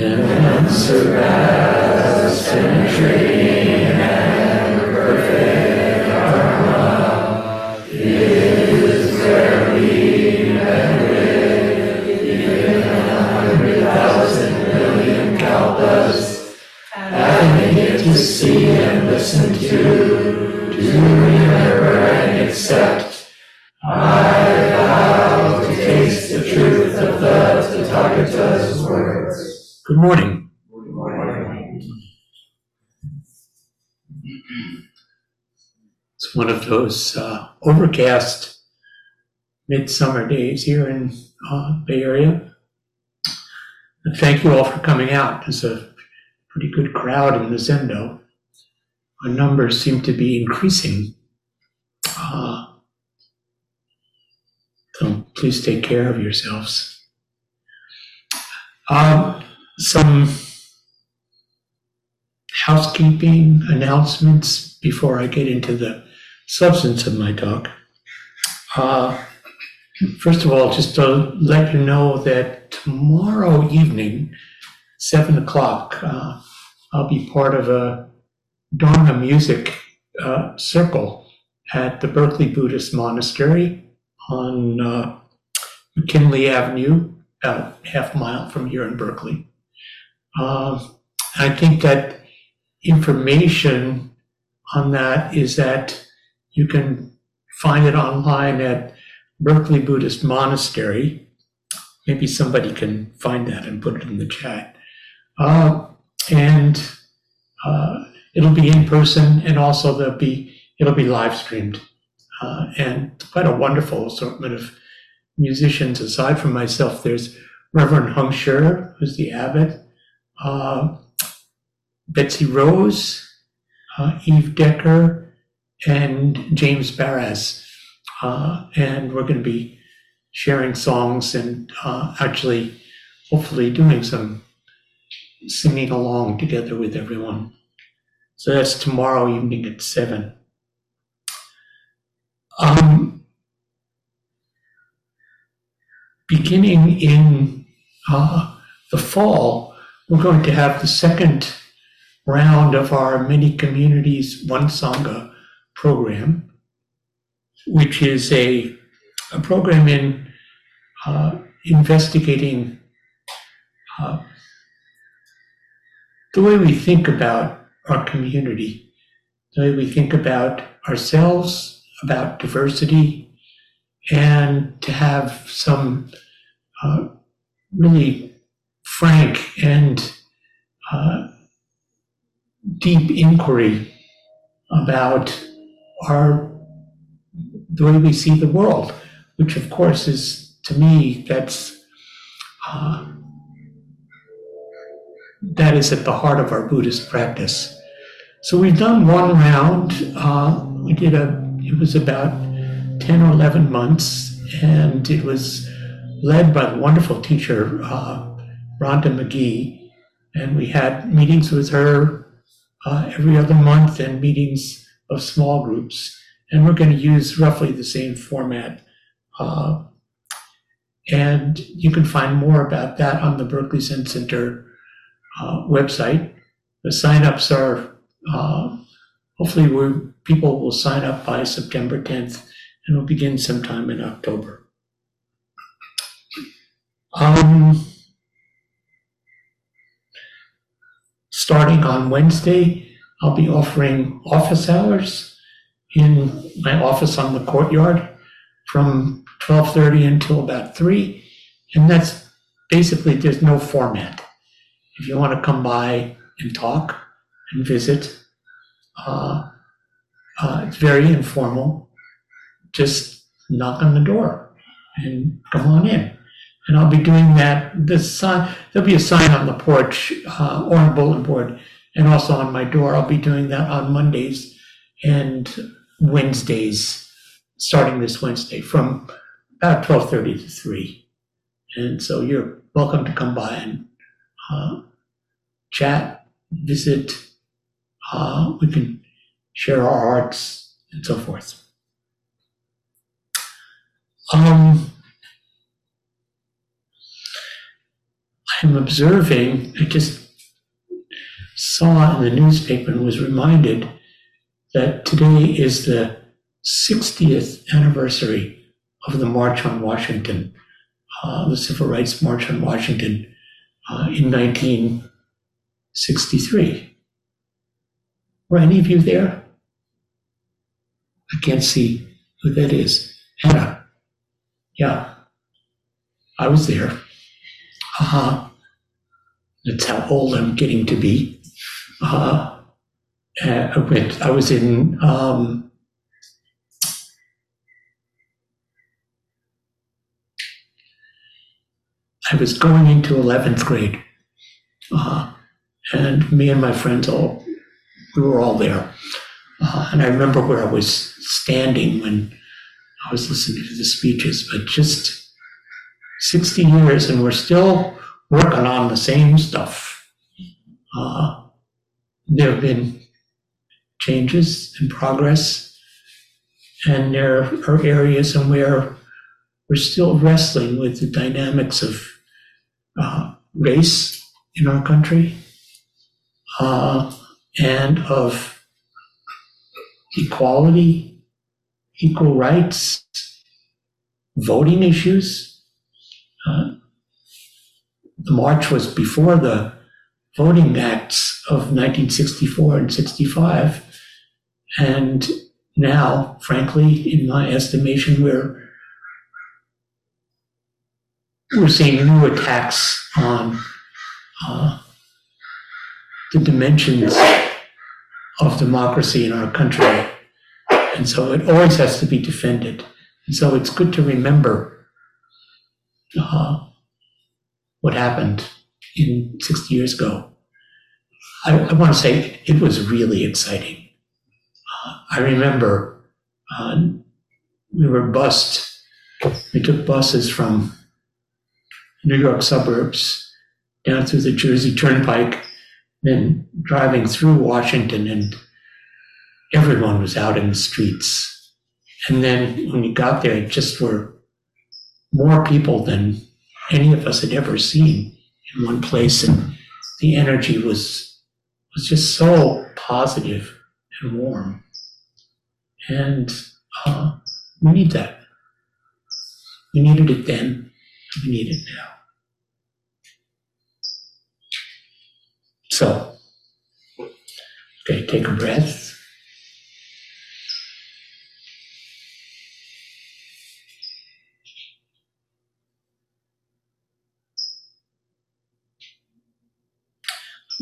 and surpass penetrating and perfect dharma is where we live, even a hundred thousand million kalpas, to see and listen to, to remember and accept. Words. Good morning. It's one of those uh, overcast midsummer days here in uh, Bay Area. And thank you all for coming out. There's a pretty good crowd in the Zendo. Our numbers seem to be increasing. Uh, so please take care of yourselves. Um, some housekeeping announcements before I get into the substance of my talk. Uh, first of all, just to let you know that tomorrow evening, seven o'clock, uh, I'll be part of a Dharma music uh, circle at the Berkeley Buddhist Monastery on uh, McKinley Avenue, about half a mile from here in Berkeley. Um, I think that information on that is that you can find it online at Berkeley Buddhist Monastery. Maybe somebody can find that and put it in the chat. Uh, and uh, it'll be in person, and also there'll be it'll be live streamed, uh, and quite a wonderful assortment of musicians. Aside from myself, there's Reverend Heng Sure, who's the abbot, uh, Betsy Rose, uh, Eve Decker, and James Barras. Uh, and we're going to be sharing songs and uh, actually, hopefully, doing some singing along together with everyone. So that's tomorrow evening at 7. Um, beginning in uh, the fall, we're going to have the second round of our many communities one sangha program which is a, a program in uh, investigating uh, the way we think about our community the way we think about ourselves about diversity and to have some uh, really frank and uh, deep inquiry about our the way we see the world, which of course is to me that's uh, that is at the heart of our Buddhist practice. So we've done one round. Uh, we did a. It was about ten or eleven months, and it was led by the wonderful teacher uh, Rhonda Magee, and we had meetings with her uh, every other month and meetings of small groups. And we're going to use roughly the same format. Uh, and you can find more about that on the Berkeley Zen Center uh, website. The signups are uh, hopefully we people will sign up by September 10th and we'll begin sometime in October. Um, starting on Wednesday, I'll be offering office hours in my office on the courtyard from 12:30 until about 3 and that's basically there's no format. If you want to come by and talk and visit uh, uh, it's very informal. Just knock on the door and come on in and i'll be doing that the sign there'll be a sign on the porch uh, or on bulletin board and also on my door i'll be doing that on mondays and Wednesdays, starting this Wednesday from about 12:30 to 3. And so you're welcome to come by and uh, chat, visit. Uh, we can share our hearts and so forth. Um, I'm observing, I just saw in the newspaper and was reminded that today is the 60th anniversary of the March on Washington, uh, the Civil Rights March on Washington uh, in 1963. Were any of you there? I can't see who that is. Hannah. Yeah. I was there. Uh-huh. That's how old I'm getting to be. Uh, I went, I was in um, I was going into 11th grade. Uh, and me and my friends all, we were all there. Uh, and I remember where I was standing when I was listening to the speeches, but just 60 years and we're still working on the same stuff. Uh, there have been changes and progress, and there are areas in where we're still wrestling with the dynamics of uh, race in our country uh, and of equality, equal rights, voting issues. Uh, the march was before the voting acts of 1964 and 65. And now, frankly, in my estimation, we're we're seeing new attacks on uh, the dimensions of democracy in our country. And so it always has to be defended. And so it's good to remember uh, what happened in 60 years ago. I, I want to say it was really exciting. Uh, I remember uh, we were bused. We took buses from New York suburbs down through the Jersey Turnpike, then driving through Washington, and everyone was out in the streets. And then when we got there, it just were more people than any of us had ever seen in one place, and the energy was was just so positive and warm. And uh, we need that. We needed it then. We need it now. So, okay, take a breath.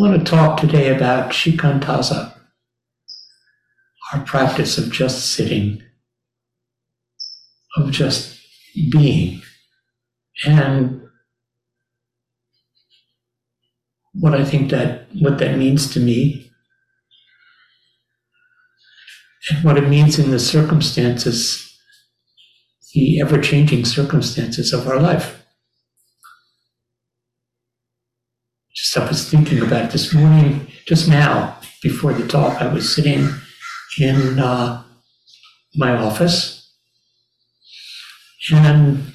I want to talk today about shikantaza, our practice of just sitting, of just being. And what I think that what that means to me and what it means in the circumstances, the ever-changing circumstances of our life. Just I was thinking about this morning, just now before the talk. I was sitting in uh, my office, and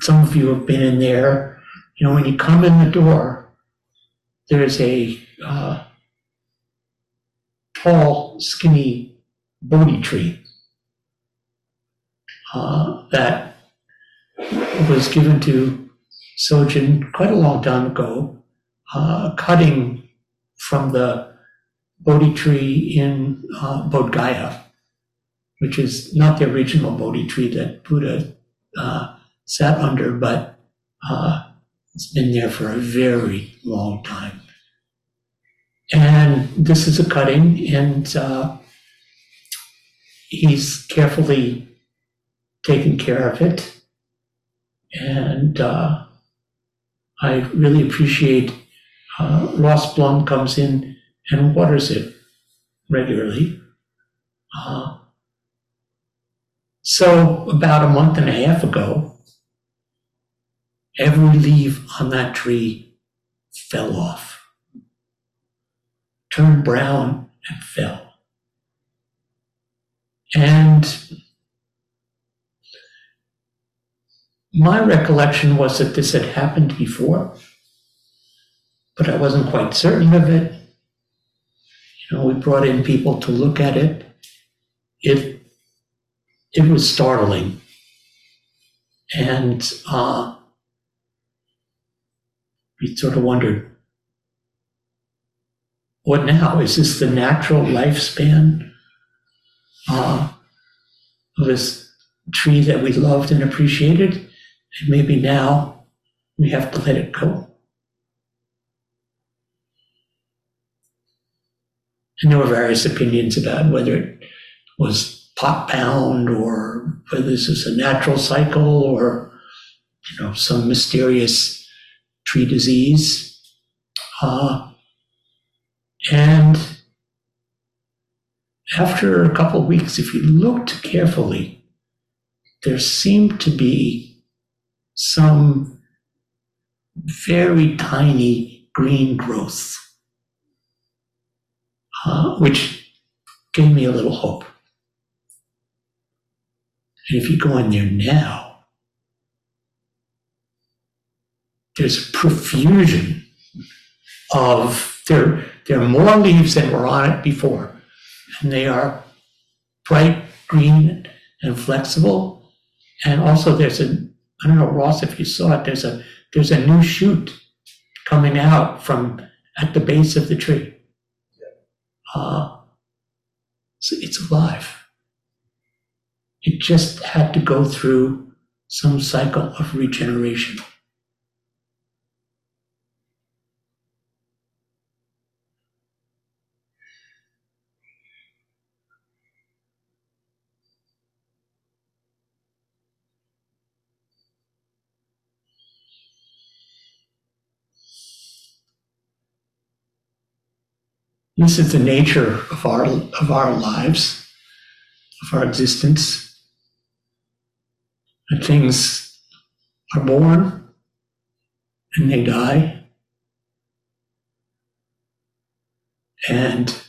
some of you have been in there. You know, when you come in the door, there's a uh, tall, skinny Bodhi tree uh, that was given to Sojun quite a long time ago uh, cutting from the Bodhi tree in uh, Bodh Gaya, which is not the original Bodhi tree that Buddha uh, sat under, but uh, it's been there for a very long time. And this is a cutting, and uh, he's carefully taken care of it. And uh, I really appreciate uh, Ross Blum comes in and waters it regularly. Uh, so, about a month and a half ago, every leaf on that tree fell off, turned brown, and fell. And my recollection was that this had happened before but I wasn't quite certain of it. You know, we brought in people to look at it. It it was startling, and uh, we sort of wondered, what now? Is this the natural lifespan uh, of this tree that we loved and appreciated? And maybe now we have to let it go. And there were various opinions about whether it was pot bound or whether this is a natural cycle or, you know, some mysterious tree disease. Uh, and after a couple of weeks, if you looked carefully, there seemed to be some very tiny green growth which gave me a little hope. And if you go in there now, there's profusion of there. There are more leaves than were on it before, and they are bright green and flexible. And also, there's a I don't know Ross if you saw it. There's a there's a new shoot coming out from at the base of the tree. Uh, so it's alive. It just had to go through some cycle of regeneration. This is the nature of our of our lives, of our existence. And things are born and they die. And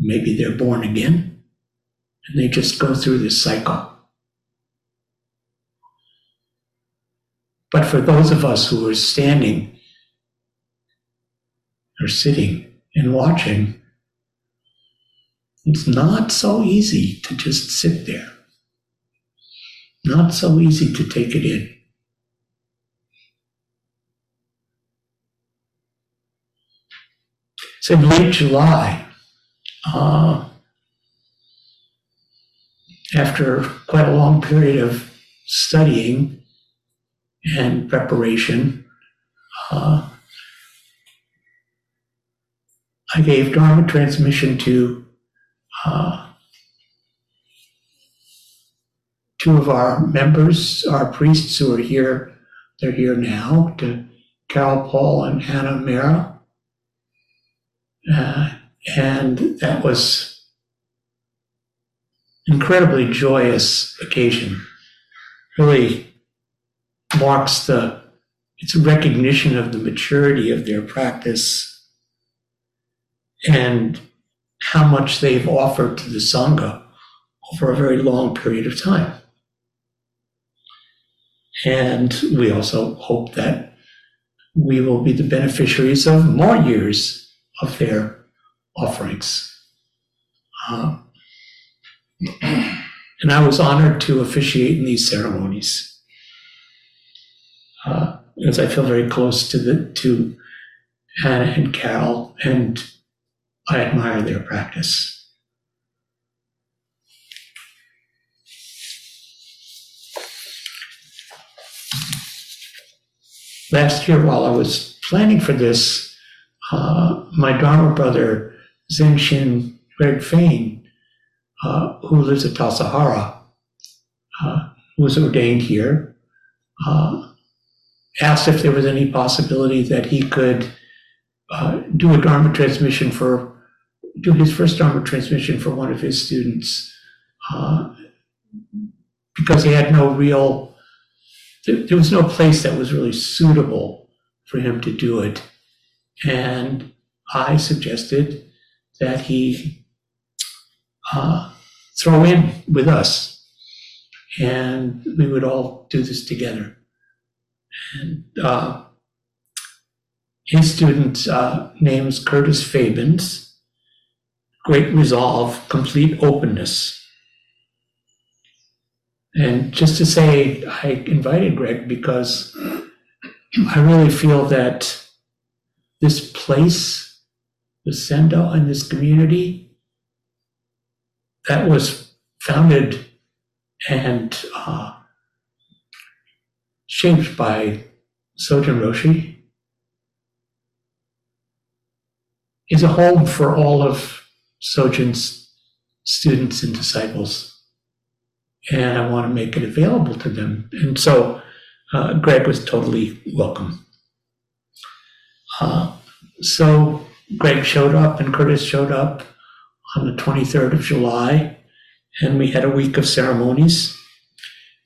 maybe they're born again and they just go through this cycle. But for those of us who are standing or sitting and watching, it's not so easy to just sit there. Not so easy to take it in. So in late July, uh, after quite a long period of studying and preparation, uh, I gave Dharma transmission to uh, two of our members, our priests who are here. They're here now, to Carol Paul and Anna Mera. Uh, and that was incredibly joyous occasion. Really marks the it's a recognition of the maturity of their practice and how much they've offered to the Sangha over a very long period of time. And we also hope that we will be the beneficiaries of more years of their offerings. Uh, and I was honored to officiate in these ceremonies. Uh, as I feel very close to the to Anna and Carol and I admire their practice. Last year, while I was planning for this, uh, my Dharma brother, Zenshin Greg Fain, uh, who lives at Tassajara, uh, was ordained here, uh, asked if there was any possibility that he could uh, do a Dharma transmission for do his first Dharma transmission for one of his students uh, because he had no real, there, there was no place that was really suitable for him to do it. And I suggested that he uh, throw in with us and we would all do this together. And uh, his student uh, name's Curtis Fabens. Great resolve, complete openness. And just to say, I invited Greg because I really feel that this place, the Zendo, and this community that was founded and uh, shaped by Sojun Roshi is a home for all of Sojun's students and disciples. And I want to make it available to them. And so uh, Greg was totally welcome. Uh, so Greg showed up and Curtis showed up on the 23rd of July, and we had a week of ceremonies.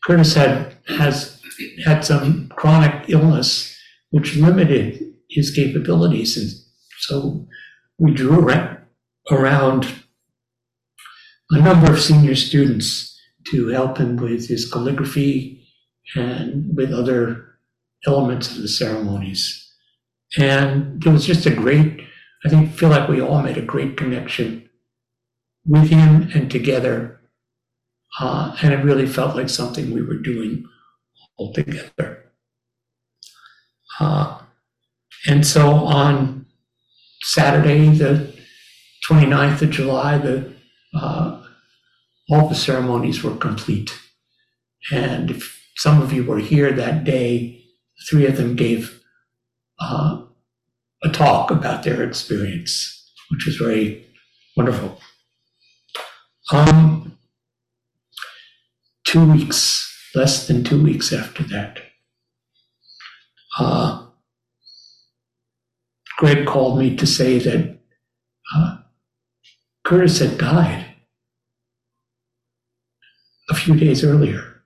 Curtis had has had some chronic illness which limited his capabilities, and so we drew around a number of senior students to help him with his calligraphy and with other elements of the ceremonies. And it was just a great, I think, feel like we all made a great connection with him and together. Uh, and it really felt like something we were doing all together. Uh, and so on Saturday, the 29th of July, the, uh, all the ceremonies were complete. And if some of you were here that day, three of them gave uh, a talk about their experience, which was very wonderful. Um, two weeks, less than two weeks after that, uh, Greg called me to say that uh, Curtis had died a few days earlier,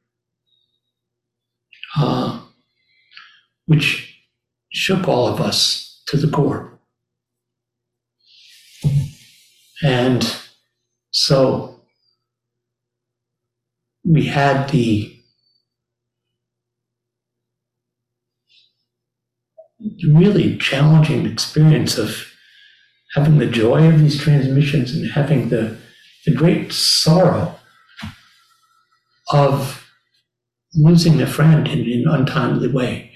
uh, which shook all of us to the core. And so we had the really challenging experience of having the joy of these transmissions and having the, the great sorrow of losing a friend in an untimely way.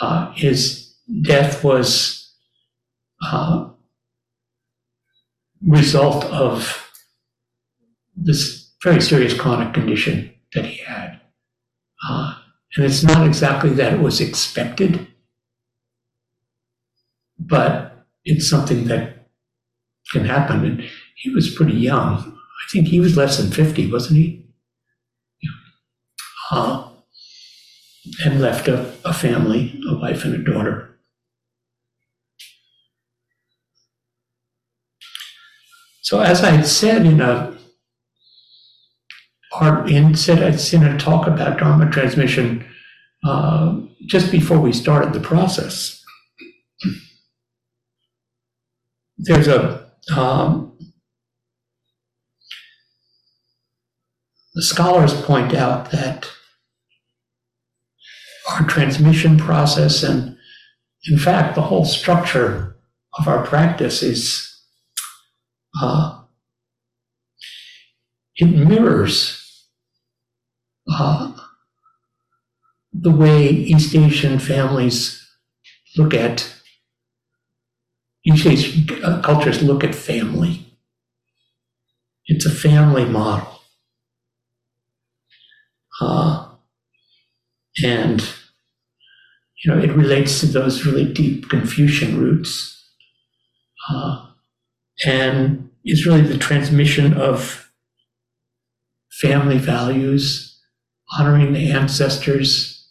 Uh, his death was uh, result of this very serious chronic condition that he had. Uh, and it's not exactly that it was expected but it's something that can happen. And he was pretty young. I think he was less than 50, wasn't he? Yeah. Uh, and left a, a family, a wife and a daughter. So as I had said in a part in said I in a talk about Dharma transmission uh, just before we started the process, there's a um, the scholars point out that our transmission process and in fact the whole structure of our practice is uh, it mirrors uh, the way East Asian families look at usually uh, cultures look at family. It's a family model. Uh, and, you know, it relates to those really deep Confucian roots. Uh, and is really the transmission of family values, honoring the ancestors,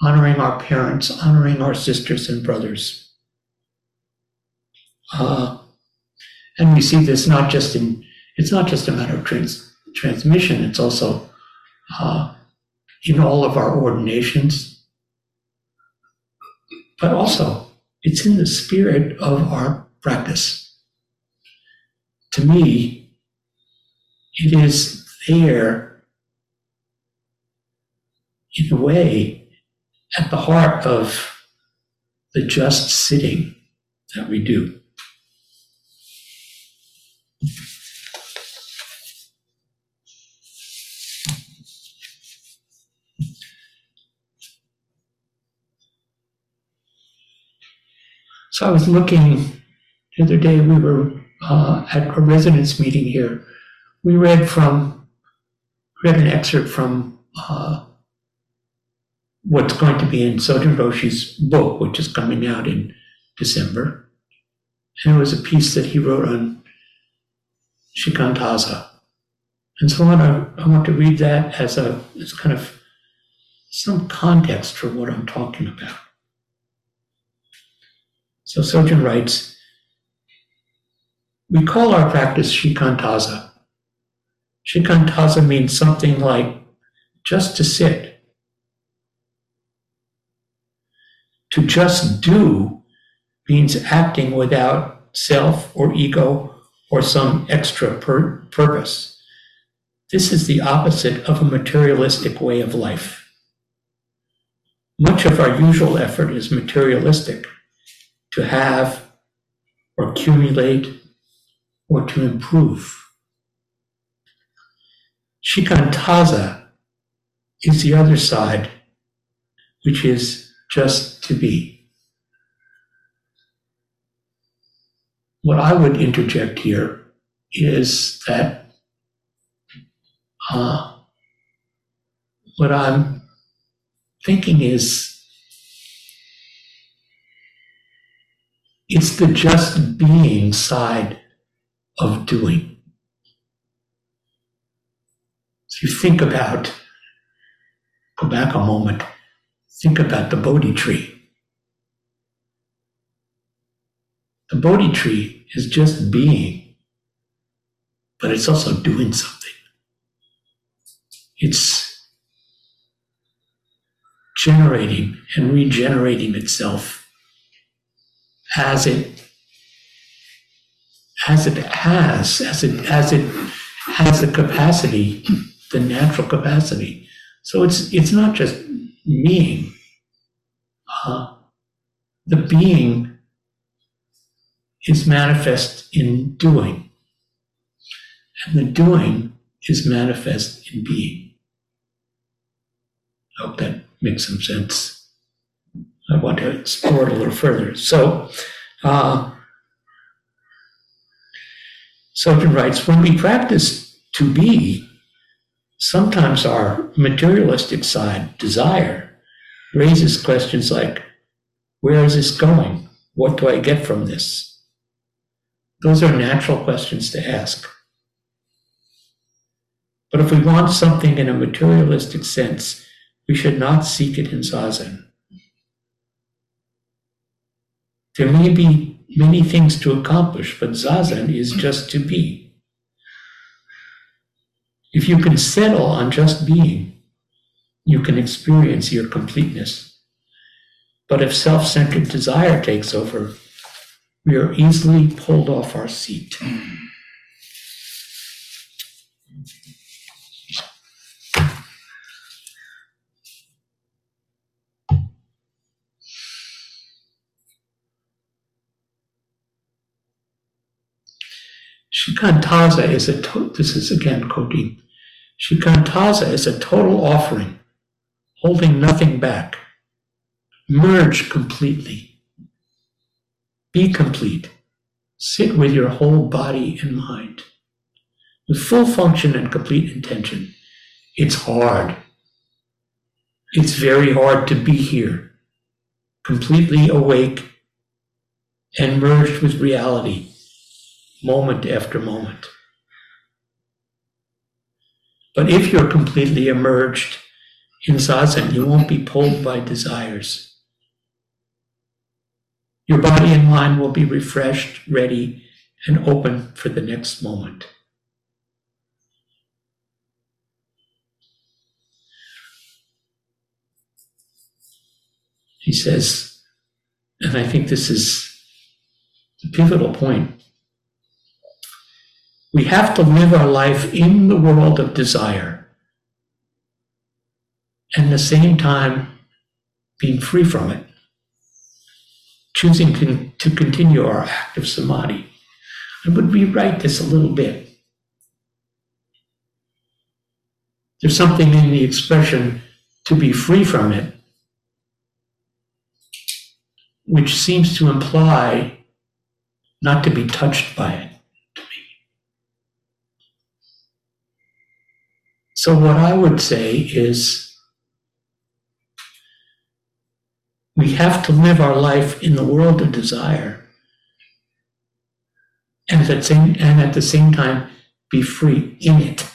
honoring our parents, honoring our sisters and brothers. Uh, and we see this not just in, it's not just a matter of trans, transmission, it's also uh, in all of our ordinations, but also it's in the spirit of our practice. To me, it is there in a way at the heart of the just sitting that we do. So I was looking the other day, we were uh, at a residents meeting here. We read from, read an excerpt from uh, what's going to be in Sojun Roshi's book, which is coming out in December. And it was a piece that he wrote on Shikantaza. And so I want to, I want to read that as a as kind of some context for what I'm talking about. So Sojun writes, we call our practice shikantaza. Shikantaza means something like just to sit. To just do means acting without self or ego or some extra pur- purpose. This is the opposite of a materialistic way of life. Much of our usual effort is materialistic to have or accumulate or to improve. Shikantaza is the other side, which is just to be. What I would interject here is that uh, what I'm thinking is it's the just being side of doing. So you think about, go back a moment, think about the Bodhi tree. The Bodhi tree is just being, but it's also doing something. It's generating and regenerating itself as it as it has, as it as it has the capacity, the natural capacity. So it's it's not just being. Uh, the being is manifest in doing, and the doing is manifest in being. I hope that makes some sense. I want to explore it a little further. So. Uh, writes, when we practice to be, sometimes our materialistic side, desire, raises questions like, where is this going? What do I get from this? Those are natural questions to ask. But if we want something in a materialistic sense, we should not seek it in zazen. There may be many things to accomplish, but zazen is just to be. If you can settle on just being, you can experience your completeness. But if self centered desire takes over, we are easily pulled off our seat. Shikantaza is a, to- this is again quoting, Shikantaza is a total offering, holding nothing back. Merge completely. Be complete. Sit with your whole body and mind. With full function and complete intention. It's hard. It's very hard to be here, completely awake and merged with reality moment after moment. But if you're completely immersed in zazen, you won't be pulled by desires. Your body and mind will be refreshed, ready, and open for the next moment. He says, and I think this is the pivotal point we have to live our life in the world of desire and at the same time being free from it. Choosing to, continue our active samadhi, I would rewrite this a little bit. There's something in the expression to be free from it, which seems to imply not to be touched by it to me. So, what I would say is we have to live our life in the world of desire and at the same, and at the same time be free in it.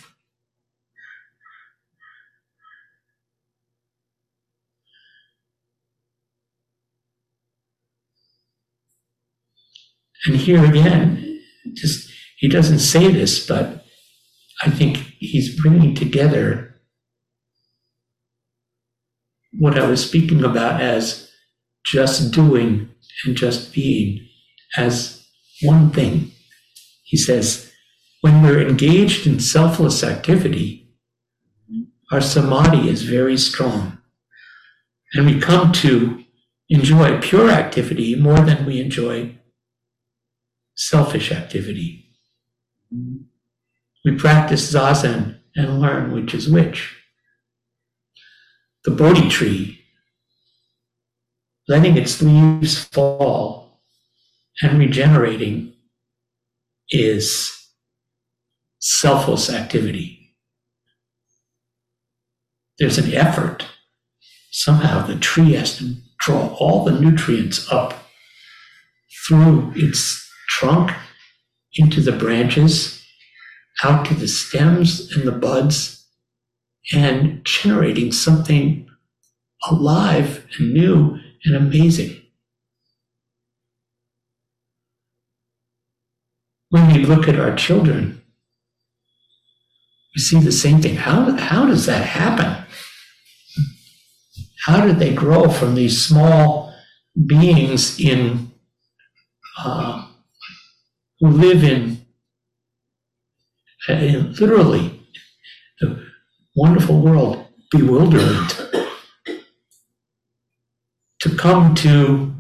And here again, just he doesn't say this, but I think he's bringing together what I was speaking about as just doing and just being as one thing. He says, when we're engaged in selfless activity, our samadhi is very strong. And we come to enjoy pure activity more than we enjoy selfish activity. We practice zazen and learn which is which. The Bodhi tree, letting its leaves fall and regenerating, is selfless activity. There's an effort. Somehow the tree has to draw all the nutrients up through its trunk into the branches, out to the stems and the buds, and generating something alive and new and amazing. When we look at our children, we see the same thing. How, how does that happen? How did they grow from these small beings in uh, who live in, in literally the wonderful world bewilderment come to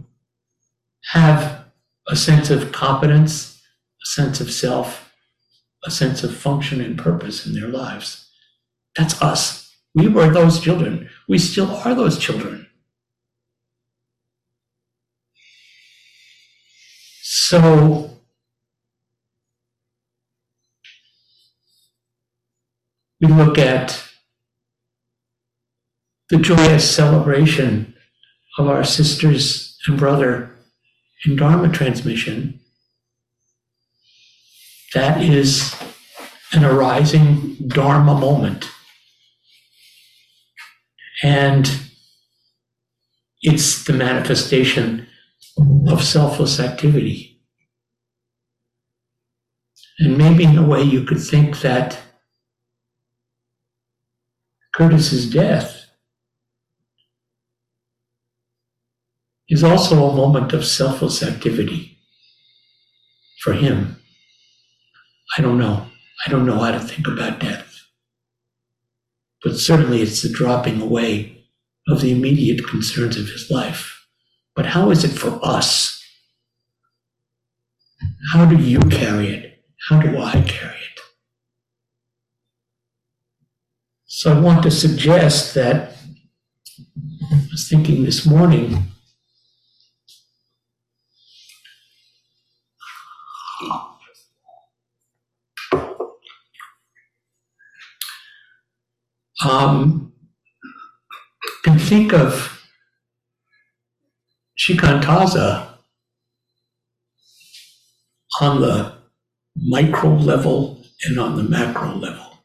have a sense of competence, a sense of self, a sense of function and purpose in their lives. That's us. We were those children. We still are those children. So we look at the joyous celebration of our sisters and brother in Dharma transmission. That is an arising Dharma moment. And it's the manifestation of selfless activity. And maybe in a way you could think that Curtis's death is also a moment of selfless activity for him. I don't know. I don't know how to think about death. But certainly it's the dropping away of the immediate concerns of his life. But how is it for us? How do you carry it? How do I carry it? So I want to suggest that I was thinking this morning. Um, can think of shikantaza on the micro level and on the macro level.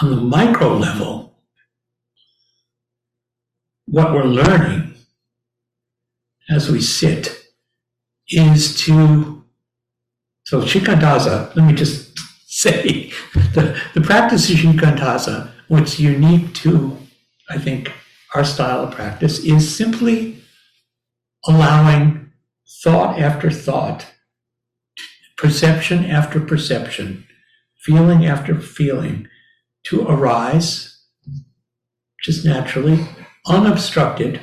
On the micro level, what we're learning as we sit is to, so Shikantaza, let me just say, the, the practice of Shikantaza, what's unique to, I think, our style of practice is simply allowing thought after thought, perception after perception, feeling after feeling to arise just naturally, unobstructed,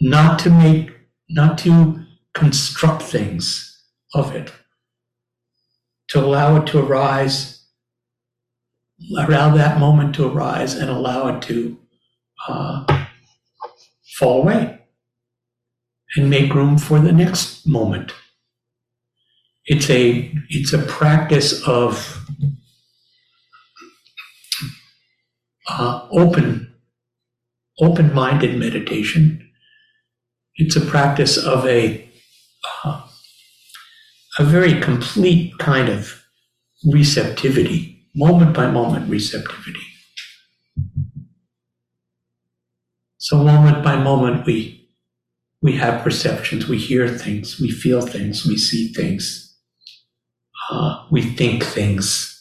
not to make, not to construct things of it, to allow it to arise, allow that moment to arise and allow it to uh, fall away and make room for the next moment. It's a, it's a practice of uh, open, open-minded meditation. It's a practice of a uh, a very complete kind of receptivity, moment by moment receptivity. So moment by moment, we we have perceptions, we hear things, we feel things, we see things, uh, we think things.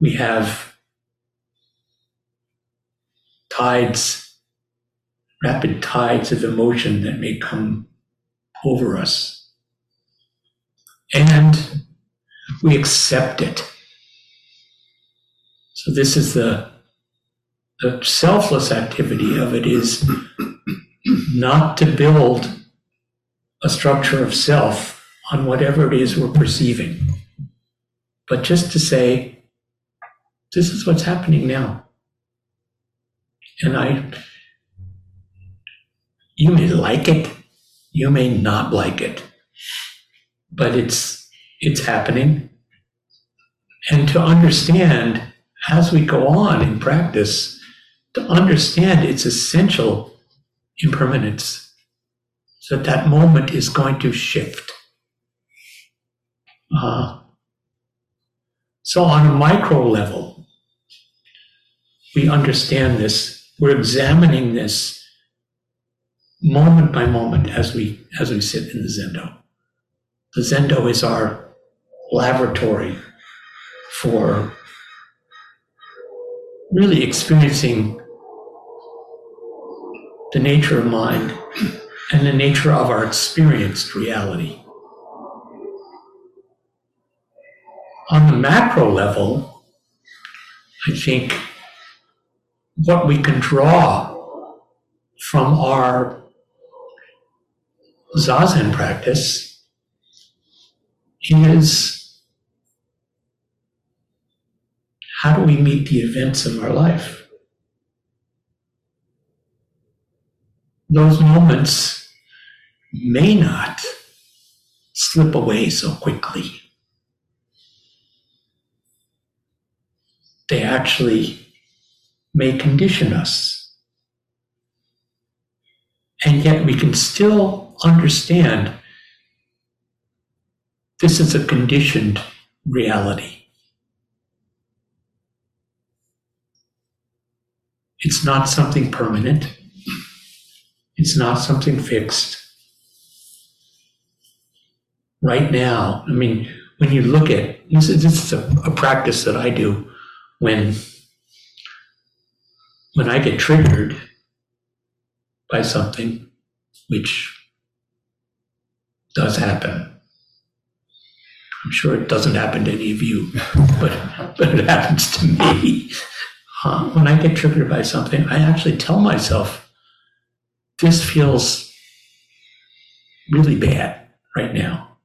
We have tides, rapid tides of emotion that may come over us. And we accept it. So this is the, the selfless activity of it is not to build a structure of self on whatever it is we're perceiving, but just to say, this is what's happening now. And I, you may like it, you may not like it, but it's, it's happening. And to understand as we go on in practice, to understand its essential impermanence, so that moment is going to shift. Uh, so, on a micro level, we understand this. We're examining this moment by moment as we as we sit in the zendo. The zendo is our laboratory for really experiencing the nature of mind and the nature of our experienced reality. On the macro level, I think what we can draw from our Zazen practice is how do we meet the events of our life? Those moments may not slip away so quickly. They actually may condition us. And yet we can still understand this is a conditioned reality. It's not something permanent. It's not something fixed. Right now, I mean, when you look at this, is, this is a, a practice that I do when when I get triggered by something, which does happen. I'm sure it doesn't happen to any of you, but, but it happens to me. Uh, when I get triggered by something, I actually tell myself, this feels really bad right now.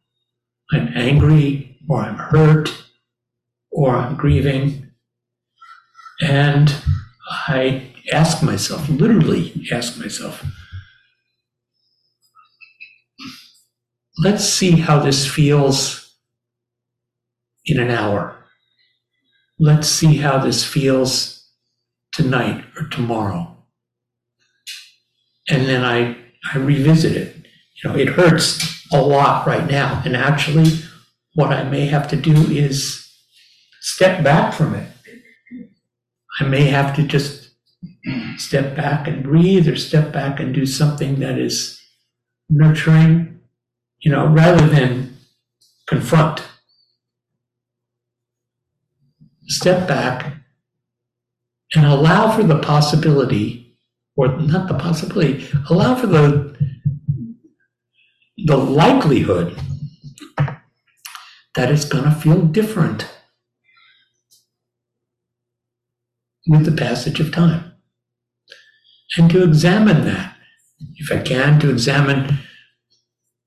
I'm angry, or I'm hurt, or I'm grieving. And I ask myself, literally ask myself, let's see how this feels in an hour. Let's see how this feels tonight or tomorrow. And then I, I revisit it. You know, it hurts a lot right now. And actually, what I may have to do is step back from it. I may have to just step back and breathe or step back and do something that is nurturing, you know, rather than confront. Step back and allow for the possibility, or not the possibility, allow for the, the likelihood that it's going to feel different with the passage of time. And to examine that, if I can, to examine,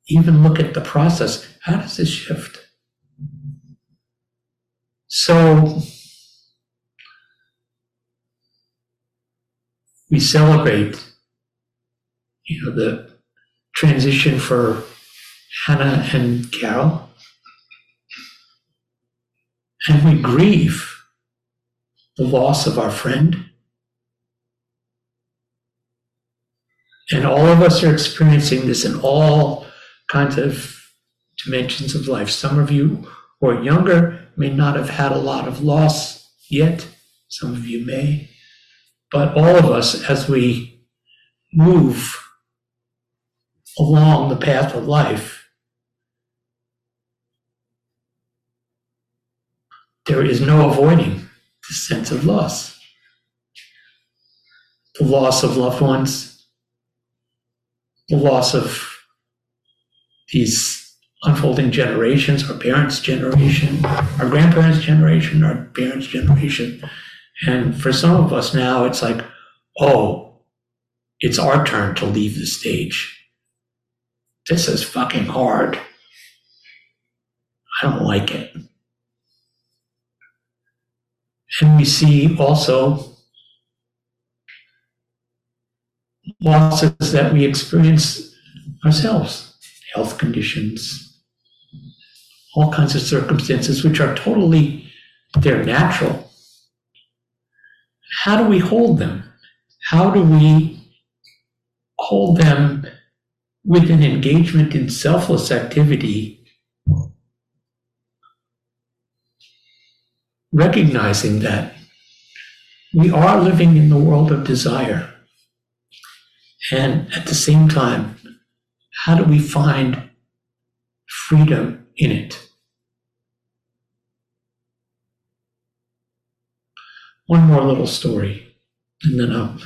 even look at the process. How does this shift? So we celebrate, you know, the transition for Hannah and Carol. And we grieve the loss of our friend. And all of us are experiencing this in all kinds of dimensions of life. Some of you who are younger may not have had a lot of loss yet, some of you may. But all of us, as we move along the path of life, there is no avoiding the sense of loss. The loss of loved ones, the loss of these unfolding generations, our parents' generation, our grandparents' generation, our parents' generation. And for some of us now, it's like, oh, it's our turn to leave the stage. This is fucking hard. I don't like it. And we see also losses that we experience ourselves, health conditions, all kinds of circumstances which are totally, they're natural. How do we hold them? How do we hold them with an engagement in selfless activity recognizing that we are living in the world of desire. And at the same time, how do we find freedom in it? One more little story, and then I'll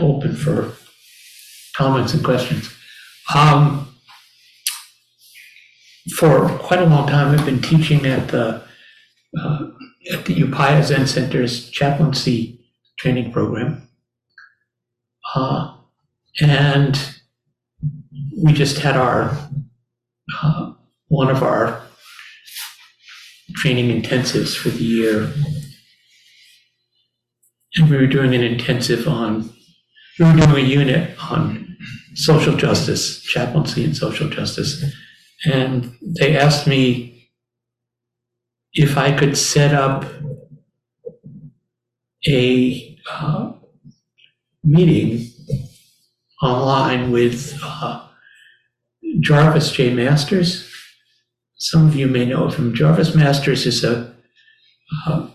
open for comments and questions. Um, for quite a long time, I've been teaching at the uh, at the Upaya Zen Center's chaplaincy training program. Uh, and we just had our, uh, one of our training intensives for the year. And we were doing an intensive on, we were doing a unit on social justice, chaplaincy and social justice. And they asked me if I could set up a uh, meeting online with uh, Jarvis J. Masters. Some of you may know him. Jarvis Masters is a uh,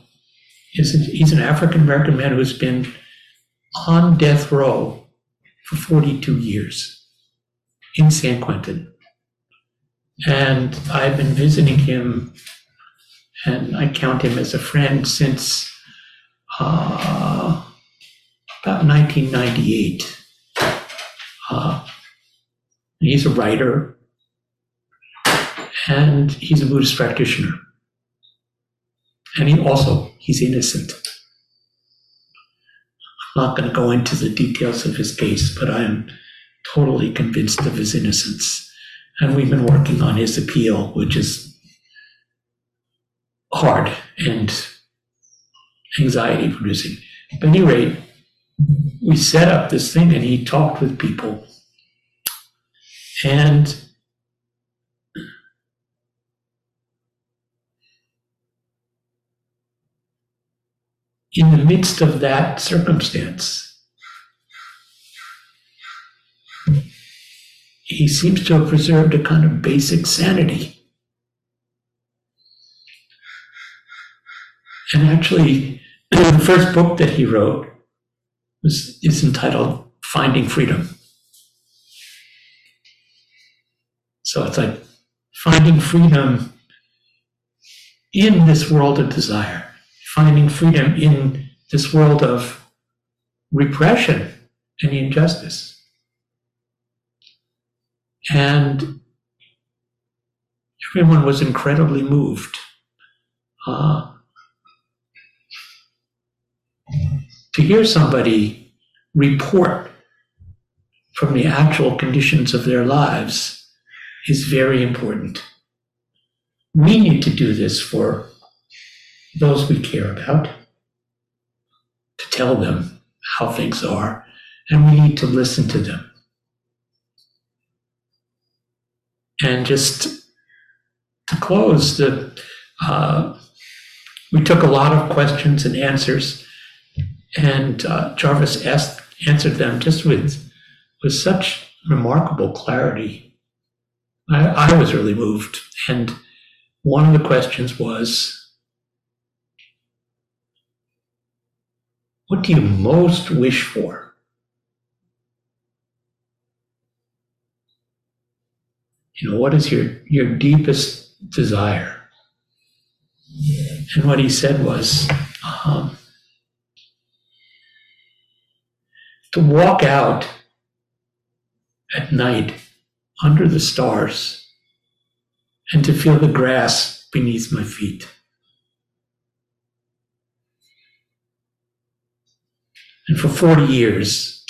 he's an African American man who's been on death row for 42 years in San Quentin. And I've been visiting him and I count him as a friend since uh, about 1998. Uh, he's a writer, and he's a Buddhist practitioner. And he also, he's innocent. I'm not going to go into the details of his case, but I am totally convinced of his innocence. And we've been working on his appeal, which is hard and anxiety producing. At any rate, we set up this thing and he talked with people. And in the midst of that circumstance, he seems to have preserved a kind of basic sanity. And actually, the first book that he wrote was is entitled Finding Freedom. So it's like finding freedom in this world of desire, finding freedom in this world of repression and injustice. And everyone was incredibly moved. Uh, to hear somebody report from the actual conditions of their lives is very important. We need to do this for those we care about, to tell them how things are, and we need to listen to them. And just to close, the uh, we took a lot of questions and answers, and uh, Jarvis asked answered them just with with such remarkable clarity. I, I was really moved, and one of the questions was, "What do you most wish for?" You know, what is your your deepest desire? And what he said was um, to walk out at night under the stars and to feel the grass beneath my feet. And for 40 years,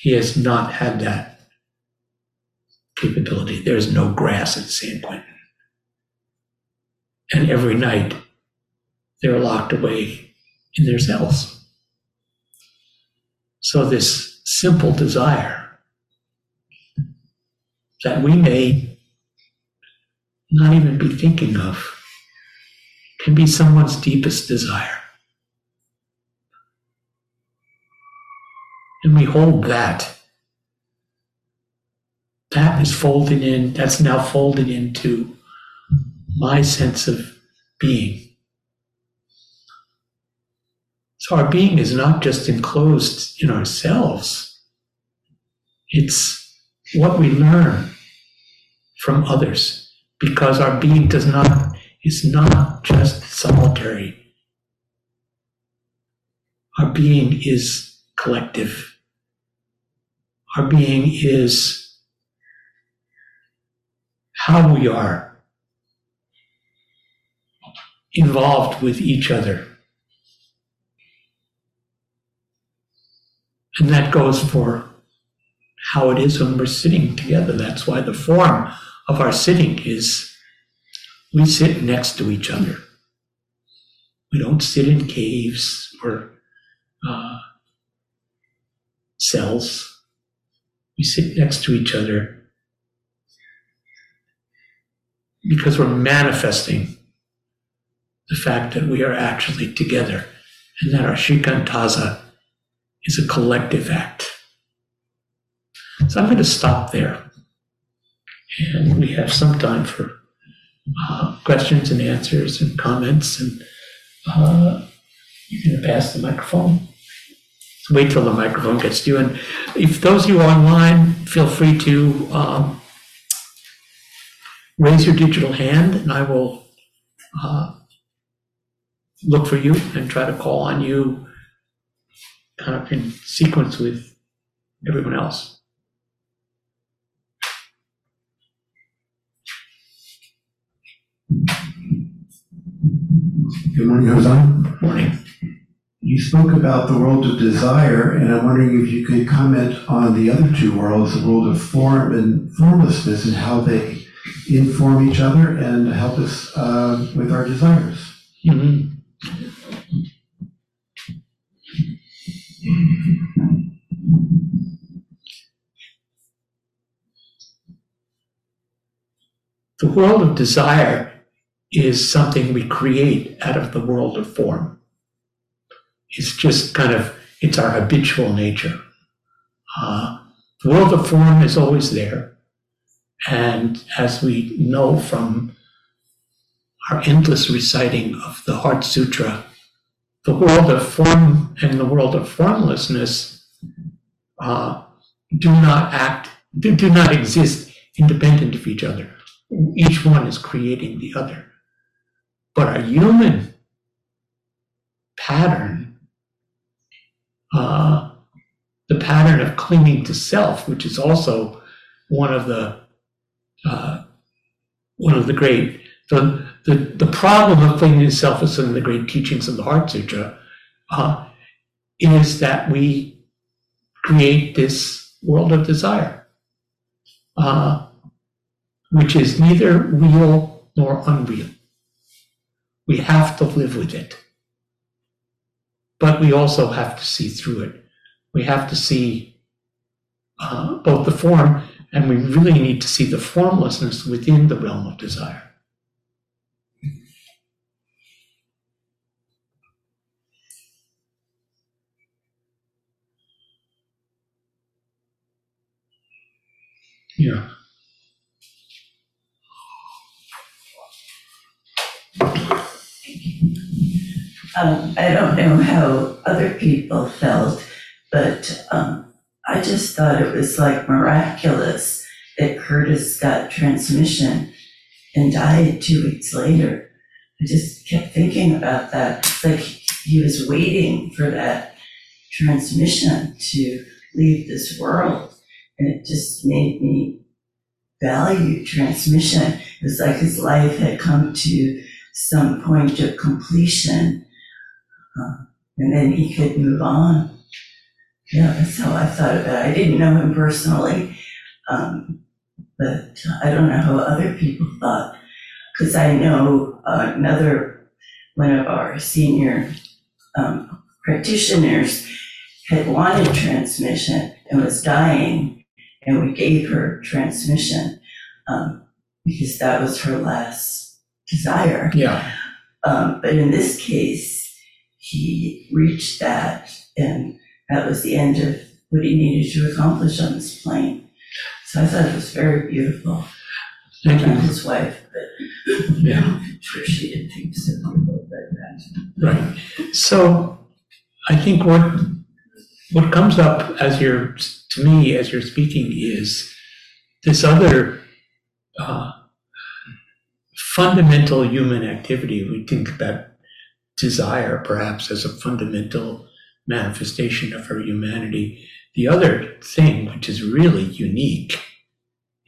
he has not had that capability. There is no grass at San Quentin. And every night, they're locked away in their cells. So, this simple desire that we may not even be thinking of can be someone's deepest desire. And we hold that. That is folded in, that's now folded into my sense of being. So our being is not just enclosed in ourselves, it's what we learn from others because our being does not is not just solitary. Our being is collective. Our being is how we are involved with each other. And that goes for how it is when we're sitting together. That's why the form of our sitting is we sit next to each other. We don't sit in caves or uh, cells. We sit next to each other because we're manifesting the fact that we are actually together and that our shikantaza is a collective act. So I'm going to stop there. And we have some time for uh, questions and answers and comments. And uh, you can pass the microphone. Wait till the microphone gets to you. And if those of you online, feel free to um, raise your digital hand, and I will uh, look for you and try to call on you kind of in sequence with everyone else. Good morning, Hozan. Morning. You spoke about the world of desire, and I'm wondering if you could comment on the other two worlds, the world of form and formlessness, and how they inform each other and help us uh, with our desires. Mhm. The world of desire is something we create out of the world of form. It's just kind of, it's our habitual nature. Uh, the world of form is always there. And as we know from our endless reciting of the Heart Sutra, the world of form and the world of formlessness uh, do not act, do, not exist independent of each other. Each one is creating the other. But our human pattern, uh, the pattern of clinging to self, which is also one of the uh, one of the great the, the the problem of clinging to self is in the great teachings of the Heart Sutra uh, is that we create this world of desire, uh, which is neither real nor unreal. We have to live with it. But we also have to see through it. We have to see uh, both the form and we really need to see the formlessness within the realm of desire. Yeah. Um, I don't know how other people felt, but um, I just thought it was like miraculous that Curtis got transmission and died two weeks later. I just kept thinking about that. It's like he was waiting for that transmission to leave this world. And it just made me value transmission. It was like his life had come to some point of completion. Uh, and then he could move on. Yeah, that's how I thought about it. I didn't know him personally, um, but I don't know how other people thought. Because I know uh, another one of our senior um, practitioners had wanted transmission and was dying, and we gave her transmission um, because that was her last desire. Yeah. Um, but in this case, he reached that, and that was the end of what he needed to accomplish on this plane. So I thought it was very beautiful. Thank Not you. his wife, but Yeah. I'm sure she did think so. But that. Right. So I think what what comes up as you're to me as you're speaking is this other uh, fundamental human activity. We think about desire perhaps as a fundamental manifestation of our humanity. The other thing, which is really unique,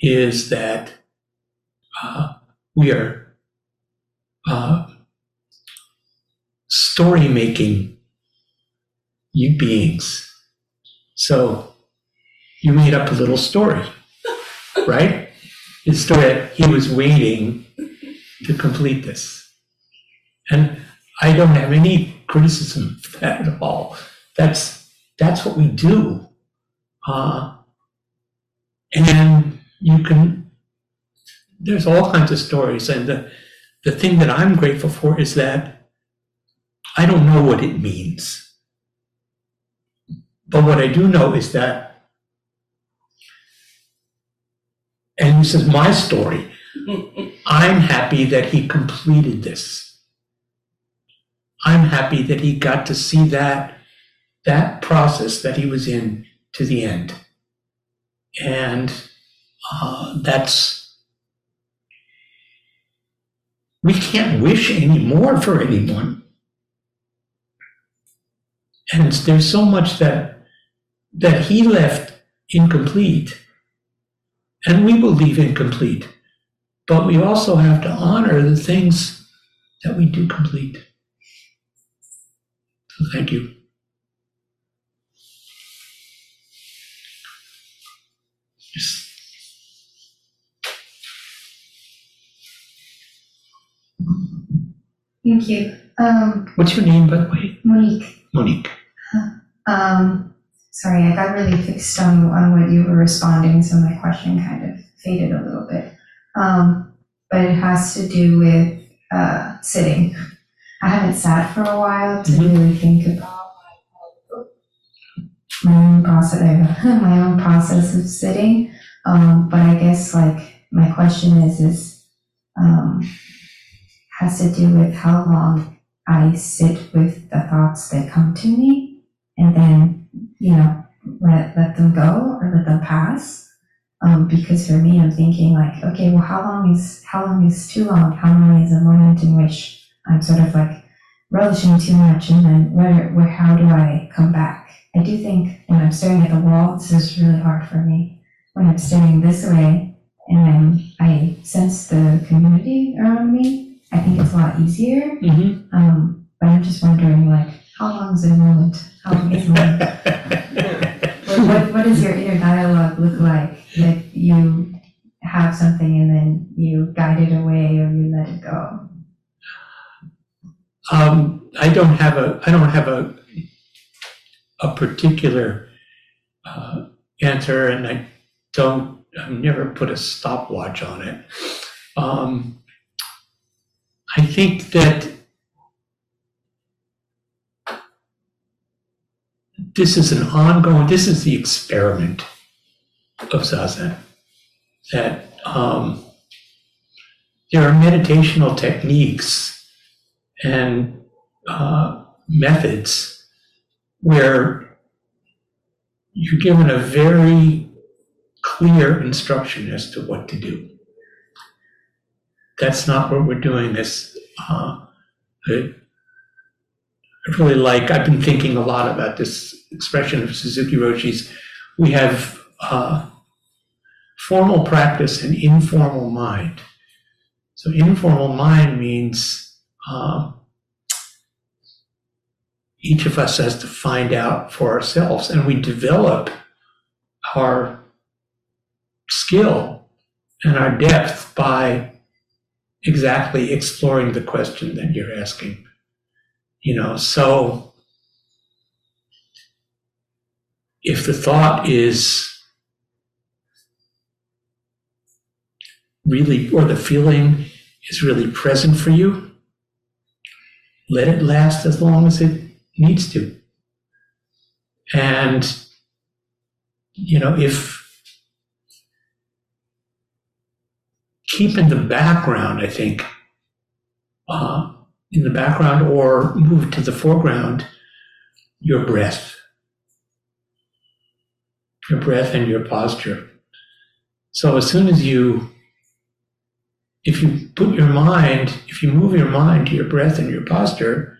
is that uh, we are uh, story making beings. So you made up a little story, right? The story that he was waiting to complete this. And I don't have any criticism of that at all. That's that's what we do. Uh, and you can there's all kinds of stories and the the thing that I'm grateful for is that I don't know what it means. But what I do know is that, and this is my story, I'm happy that he completed this. I'm happy that he got to see that, that process that he was in to the end. And uh, that's, we can't wish any more for anyone. And there's so much that that he left incomplete, and we will leave incomplete. But we also have to honor the things that we do complete. So thank you. Yes. Thank you. Um, What's your name, by the way? Monique, Monique. um, sorry, I got really fixed on, on what you were responding, so my question kind of faded a little bit. Um, but it has to do with, uh, sitting. I haven't sat for a while to Mhm. really think about my own process, my own process of sitting. Um, but I guess like, my question is, is, um, has to do with how long I sit with the thoughts that come to me and then, you know, let, let them go or let them pass. Um, because for me, I'm thinking like, okay, well, how long is, how long is too long? How long is a moment in which I'm sort of like relishing too much and then where, where, how do I come back? I do think when I'm staring at the wall, this is really hard for me. When I'm staring this way and then I sense the community around me, I think it's a lot easier. Mm-hmm. Um, but I'm just wondering, like, how long is a moment? How long is a moment? What, what, what is your inner dialogue Um, I don't have a, I don't have a, a particular, uh, answer and I don't, I've never put a stopwatch on it. Um, I think that this is an ongoing, this is the experiment of Zazen. That um, there are meditational techniques and uh, methods where you're given a very clear instruction as to what to do. That's not what we're doing. This, uh, I really like, I've been thinking a lot about this expression of Suzuki Roshi's. We have uh, formal practice and informal mind. So informal mind means uh, each of us has to find out for ourselves, and we develop our skill and our depth by exactly exploring the question that you're asking. You know, so if the thought is really, or the feeling is really present for you, let it last as long as it needs to. And, you know, if keep in the background, I think, uh, in the background or move to the foreground your breath, your breath and your posture. So as soon as you, if you put your mind, if you move your mind to your breath and your posture,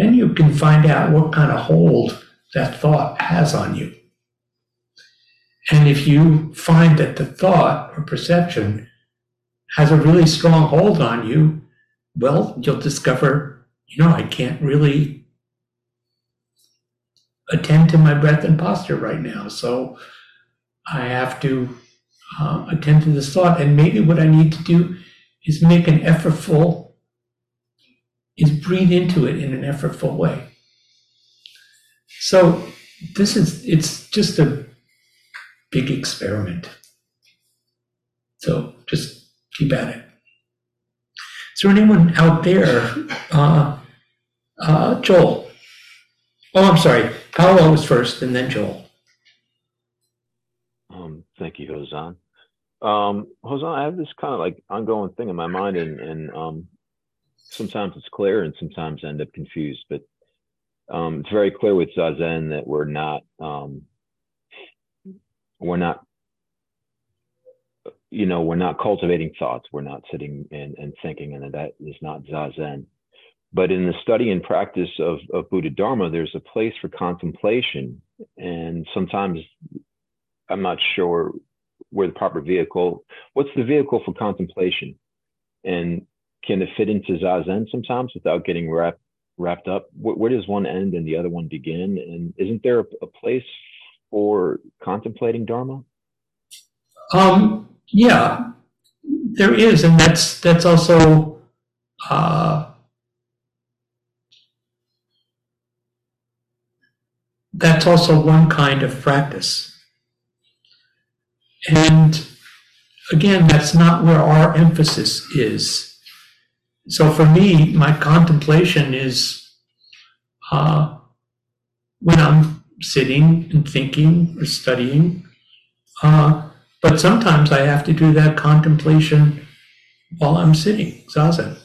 then you can find out what kind of hold that thought has on you. And if you find that the thought or perception has a really strong hold on you, well, you'll discover, you know, I can't really attend to my breath and posture right now. So I have to uh, attend to this thought. And maybe what I need to do is make an effortful, is breathe into it in an effortful way. So this is, it's just a big experiment. So just keep at it. Is there anyone out there? Uh, uh, Joel. Oh, I'm sorry. Paolo was first, and then Joel. Um, thank you, Hozan. Um, Hozan, I have this kind of like ongoing thing in my mind, and, and um, sometimes it's clear, and sometimes end up confused. But um, it's very clear with Zazen that we're not um, we're not you know we're not cultivating thoughts. We're not sitting and, and thinking, and that is not Zazen. But in the study and practice of, of Buddha Dharma, there's a place for contemplation. And sometimes I'm not sure where the proper vehicle, what's the vehicle for contemplation? And can it fit into Zazen sometimes without getting wrapped, wrapped up? Where, where does one end and the other one begin? And isn't there a, a place for contemplating Dharma? Um, yeah, there is, and that's that's also uh, that's also one kind of practice. And again, that's not where our emphasis is. So for me, my contemplation is uh, when I'm sitting and thinking or studying. Uh, but sometimes I have to do that contemplation while I'm sitting, zazen.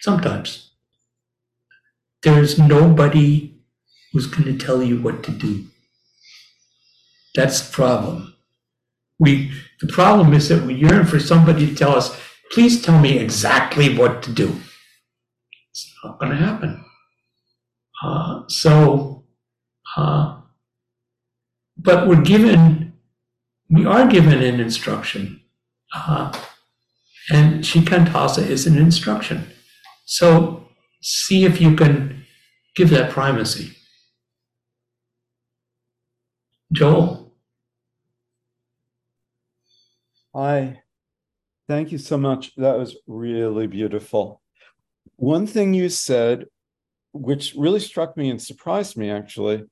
Sometimes. There's nobody who's going to tell you what to do. That's the problem. We, the problem is that we yearn for somebody to tell us, please tell me exactly what to do. It's not going to happen. Uh, so, uh, but we're given, we are given an instruction. Uh, and Shikantaza is an instruction. So see if you can give that primacy. Joel? Hi. Thank you so much. That was really beautiful. one thing you said, which really struck me and surprised me actually,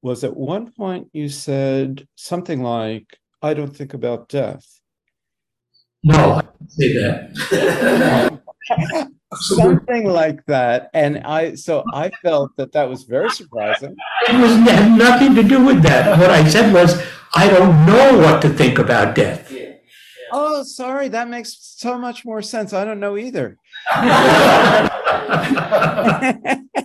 was at one point you said something like, I don't think about death. No, I didn't say that. something like that. And I, so I felt that that was very surprising. It was it had nothing to do with that. What I said was, I don't know what to think about death. Oh, sorry, that makes so much more sense. I don't know either.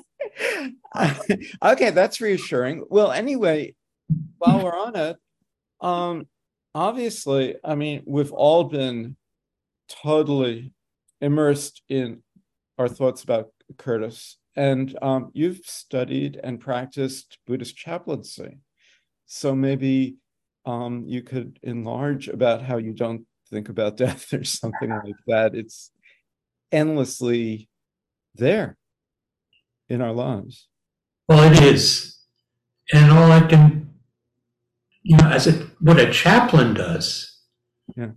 okay, that's reassuring. Well, anyway, while we're on it, um, obviously, I mean, we've all been totally immersed in our thoughts about Curtis, and um, you've studied and practiced Buddhist chaplaincy. So maybe um, you could enlarge about how you don't think about death or something like that. It's endlessly there in our lives. Well, it is. And all I can, you know, as a, what a chaplain does Yeah.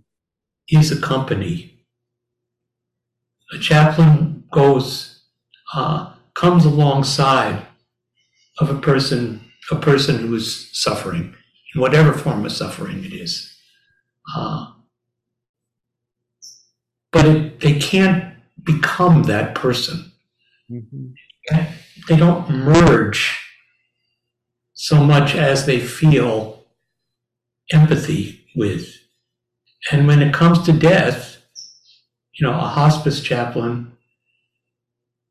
is accompany. A chaplain goes, uh, comes alongside of a person, a person who is suffering, in whatever form of suffering it is. Uh, but it, they can't become that person Mhm. they don't merge so much as they feel empathy with. And when it comes to death, you know, a hospice chaplain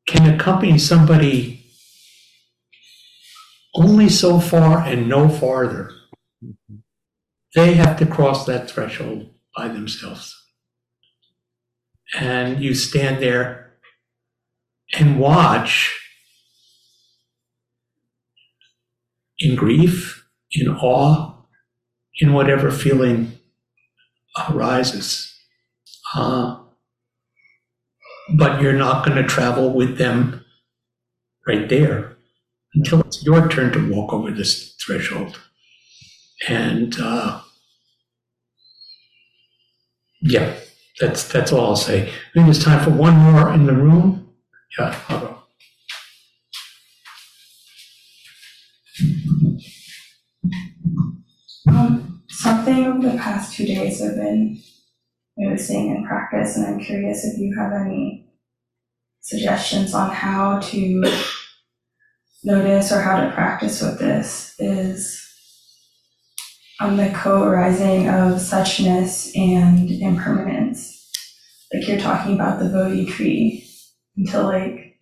can accompany somebody only so far and no farther. They have to cross that threshold by themselves. And you stand there and watch in grief, in awe, in whatever feeling arises. Uh, but you're not going to travel with them right there until it's your turn to walk over this threshold. And uh, yeah, that's that's all I'll say. I think it's time for one more in the room. Yeah, I'll go. Um, something the past two days I've been noticing in practice, and I'm curious if you have any suggestions on how to notice or how to practice with this is on the co-arising of suchness and impermanence. Like you're talking about the Bodhi tree, until like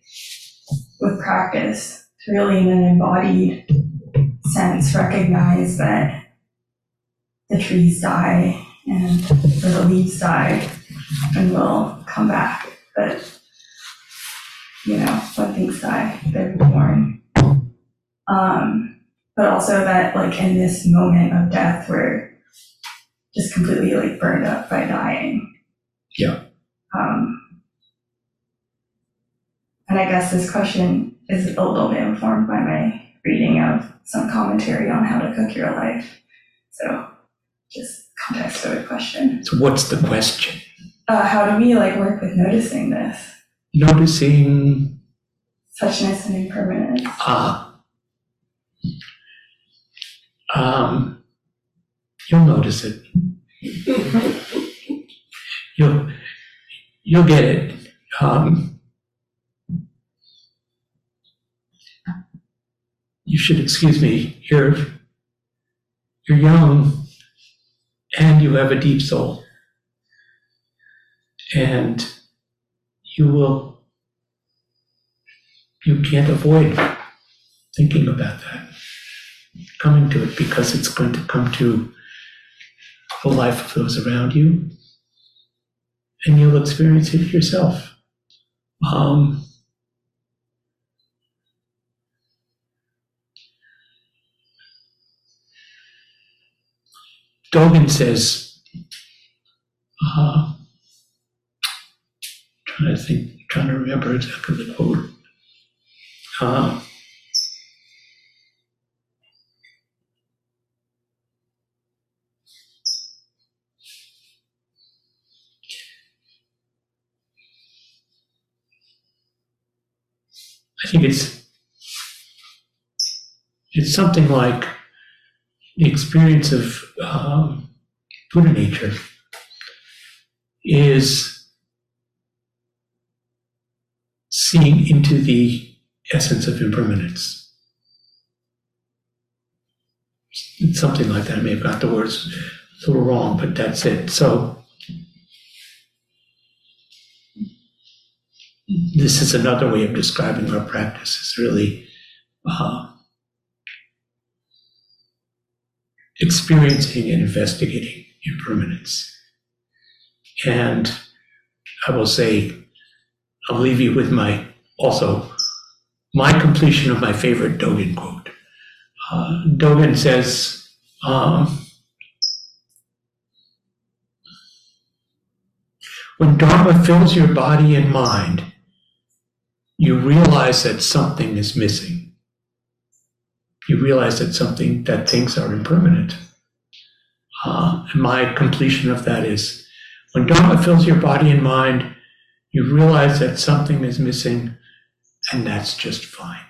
with practice, to really in an embodied sense recognize that the trees die and or the leaves die and will come back. But you know, when things die, they're born. Um, but also that like in this moment of death we're just completely like burned up by dying. Yeah. Um, and I guess this question is a little bit informed by my reading of some commentary on how to cook your life. So just context for the question. So, what's the question? Uh, how do we like work with noticing this Noticing suchness and impermanence? Ah. Um, you'll notice it. you'll you'll get it. Um, you should excuse me. You're you're young, and you have a deep soul, and you will you can't avoid thinking about that, coming to it because it's going to come to the life of those around you, and you'll experience it yourself. Um, Dogen says, uh, trying to think, trying to remember exactly the quote. Uh, think it's it's something like the experience of um, Buddha nature is seeing into the essence of impermanence. It's something like that. I may have got the words a little wrong, but that's it. So this is another way of describing our practice. It's really uh, experiencing and investigating impermanence. And I will say, I'll leave you with my also my completion of my favorite Dogen quote. Uh, Dogen says, um, when Dharma fills your body and mind, you realize that something is missing. You realize that something, that things are impermanent. Uh, and my completion of that is when Dharma fills your body and mind, you realize that something is missing, and that's just fine.